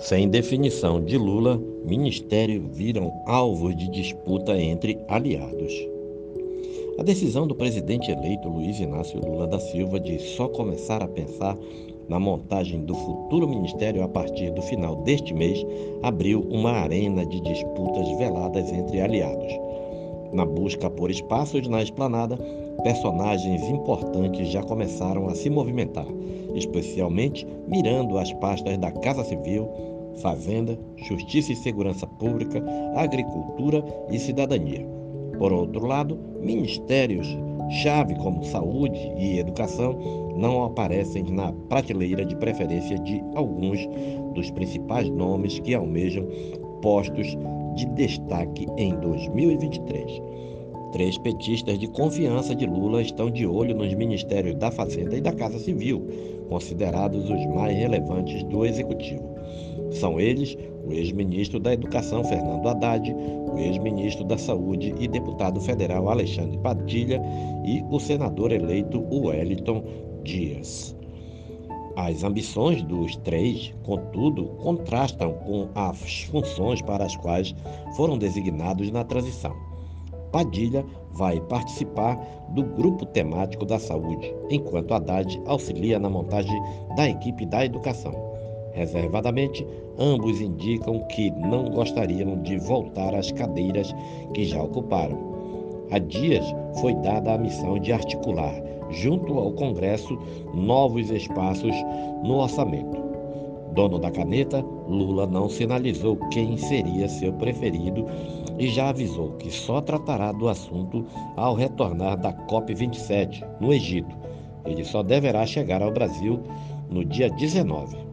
Sem definição de Lula, ministério viram alvos de disputa entre aliados. A decisão do presidente eleito Luiz Inácio Lula da Silva de só começar a pensar na montagem do futuro ministério a partir do final deste mês abriu uma arena de disputas veladas entre aliados. Na busca por espaços na esplanada, personagens importantes já começaram a se movimentar, especialmente mirando as pastas da Casa Civil, Fazenda, Justiça e Segurança Pública, Agricultura e Cidadania. Por outro lado, ministérios chave como saúde e educação não aparecem na prateleira de preferência de alguns dos principais nomes que almejam postos de destaque em 2023. Três petistas de confiança de Lula estão de olho nos ministérios da Fazenda e da Casa Civil, considerados os mais relevantes do Executivo. São eles o ex-ministro da Educação Fernando Haddad, o ex-ministro da Saúde e deputado federal Alexandre Padilha e o senador eleito Wellington Dias. As ambições dos três, contudo, contrastam com as funções para as quais foram designados na transição. Padilha vai participar do grupo temático da saúde, enquanto Haddad auxilia na montagem da equipe da educação. Reservadamente, ambos indicam que não gostariam de voltar às cadeiras que já ocuparam. A Dias foi dada a missão de articular junto ao Congresso, novos espaços no orçamento. Dono da caneta, Lula não sinalizou quem seria seu preferido e já avisou que só tratará do assunto ao retornar da COP27, no Egito. Ele só deverá chegar ao Brasil no dia 19.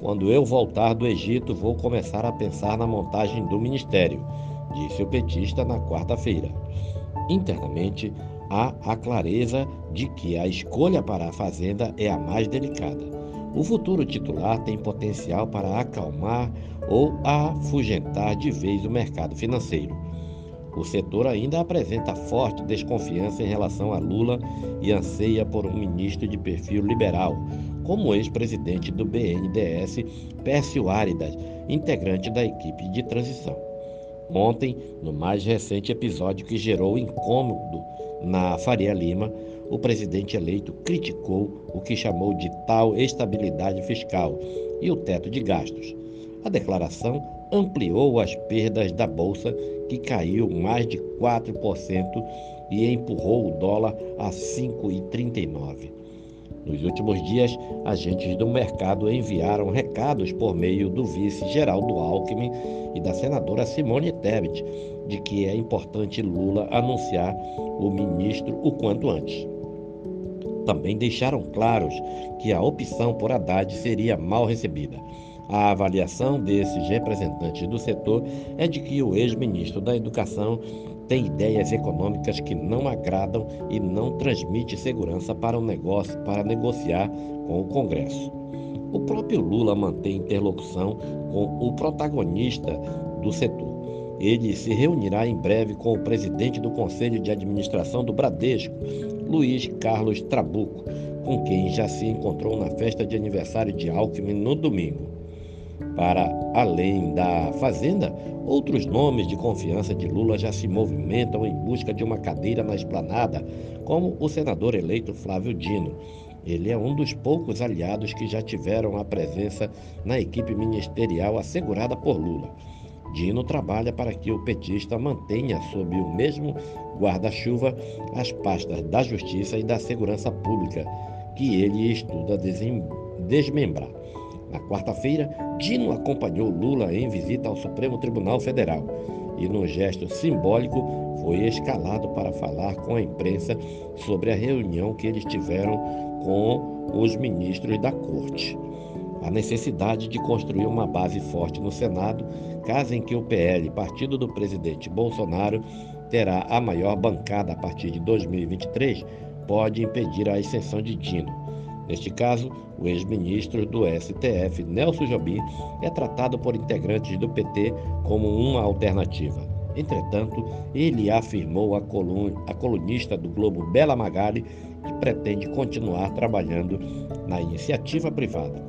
Quando eu voltar do Egito, vou começar a pensar na montagem do ministério, disse o petista na quarta-feira. Internamente, há a clareza de que a escolha para a Fazenda é a mais delicada. O futuro titular tem potencial para acalmar ou afugentar de vez o mercado financeiro. O setor ainda apresenta forte desconfiança em relação a Lula e anseia por um ministro de perfil liberal, como o ex-presidente do BNDES, Pércio Áridas, integrante da equipe de transição. Ontem, no mais recente episódio que gerou incômodo na Faria Lima, o presidente eleito criticou o que chamou de tal estabilidade fiscal e o teto de gastos. A declaração ampliou as perdas da bolsa, que caiu mais de 4% e empurrou o dólar a 5,39. Nos últimos dias, agentes do mercado enviaram recados por meio do vice Geraldo Alckmin e da senadora Simone Tebet de que é importante Lula anunciar o ministro o quanto antes. Também deixaram claros que a opção por Haddad seria mal recebida. A avaliação desses representantes do setor é de que o ex-ministro da Educação tem ideias econômicas que não agradam e não transmite segurança para o negócio para negociar com o Congresso. O próprio Lula mantém interlocução com o protagonista do setor. Ele se reunirá em breve com o presidente do Conselho de Administração do Bradesco, Luiz Carlos Trabuco, com quem já se encontrou na festa de aniversário de Alckmin no domingo. Para além da Fazenda, outros nomes de confiança de Lula já se movimentam em busca de uma cadeira na esplanada, como o senador eleito Flávio Dino. Ele é um dos poucos aliados que já tiveram a presença na equipe ministerial assegurada por Lula. Dino trabalha para que o petista mantenha sob o mesmo guarda-chuva as pastas da Justiça e da Segurança Pública, que ele estuda desmembrar. Na quarta-feira, Dino acompanhou Lula em visita ao Supremo Tribunal Federal e, num gesto simbólico, foi escalado para falar com a imprensa sobre a reunião que eles tiveram com os ministros da Corte. A necessidade de construir uma base forte no Senado, caso em que o PL, partido do presidente Bolsonaro, terá a maior bancada a partir de 2023, pode impedir a ascensão de Dino. Neste caso, o ex-ministro do STF, Nelson Jobim, é tratado por integrantes do PT como uma alternativa. Entretanto, ele afirmou a, colun colunista do Globo Bela Magali que pretende continuar trabalhando na iniciativa privada.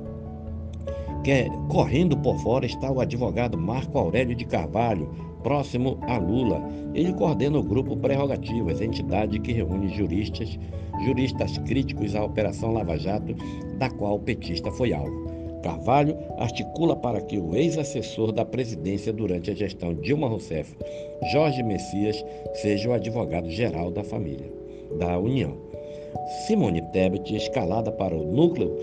que correndo por fora está o advogado Marco Aurélio de Carvalho, próximo a Lula. Ele coordena o grupo Prerrogativas, entidade que reúne juristas, juristas críticos à Operação Lava Jato, da qual o petista foi alvo. Carvalho articula para que o ex-assessor da presidência durante a gestão Dilma Rousseff, Jorge Messias, seja o advogado-geral da família, da União. Simone Tebet, escalada para o núcleo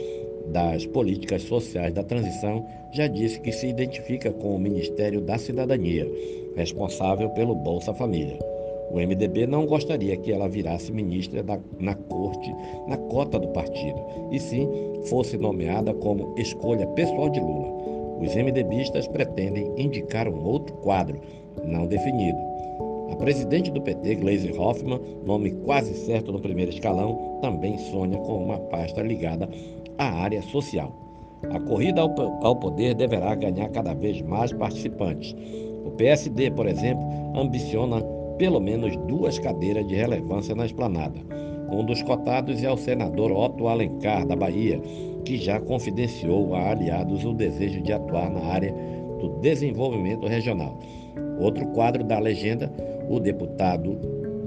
das Políticas Sociais da Transição, já disse que se identifica com o Ministério da Cidadania, responsável pelo Bolsa Família. O MDB não gostaria que ela virasse ministra da, na corte, na cota do partido, e sim fosse nomeada como escolha pessoal de Lula. Os MDBistas pretendem indicar um outro quadro, não definido. A presidente do PT, Gleisi Hoffmann, nome quase certo no primeiro escalão, também sonha com uma pasta ligada à área social. A corrida ao poder deverá ganhar cada vez mais participantes. O PSD, por exemplo, ambiciona pelo menos duas cadeiras de relevância na esplanada. Um dos cotados é o senador Otto Alencar, da Bahia, que já confidenciou a aliados o desejo de atuar na área do desenvolvimento regional. Outro quadro da legenda, o deputado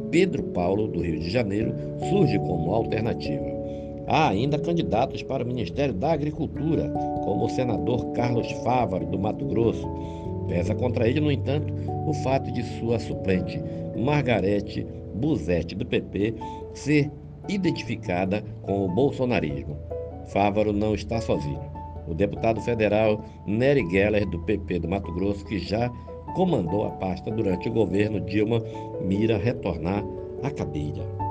Pedro Paulo, do Rio de Janeiro, surge como alternativa. Há ainda candidatos para o Ministério da Agricultura, como o senador Carlos Fávaro, do Mato Grosso. Pesa contra ele, no entanto, o fato de sua suplente, Margarete Buzetti, do PP, ser identificada com o bolsonarismo. Fávaro não está sozinho. O deputado federal Nery Geller, do PP do Mato Grosso, que já comandou a pasta durante o governo Dilma, mira retornar à cadeira.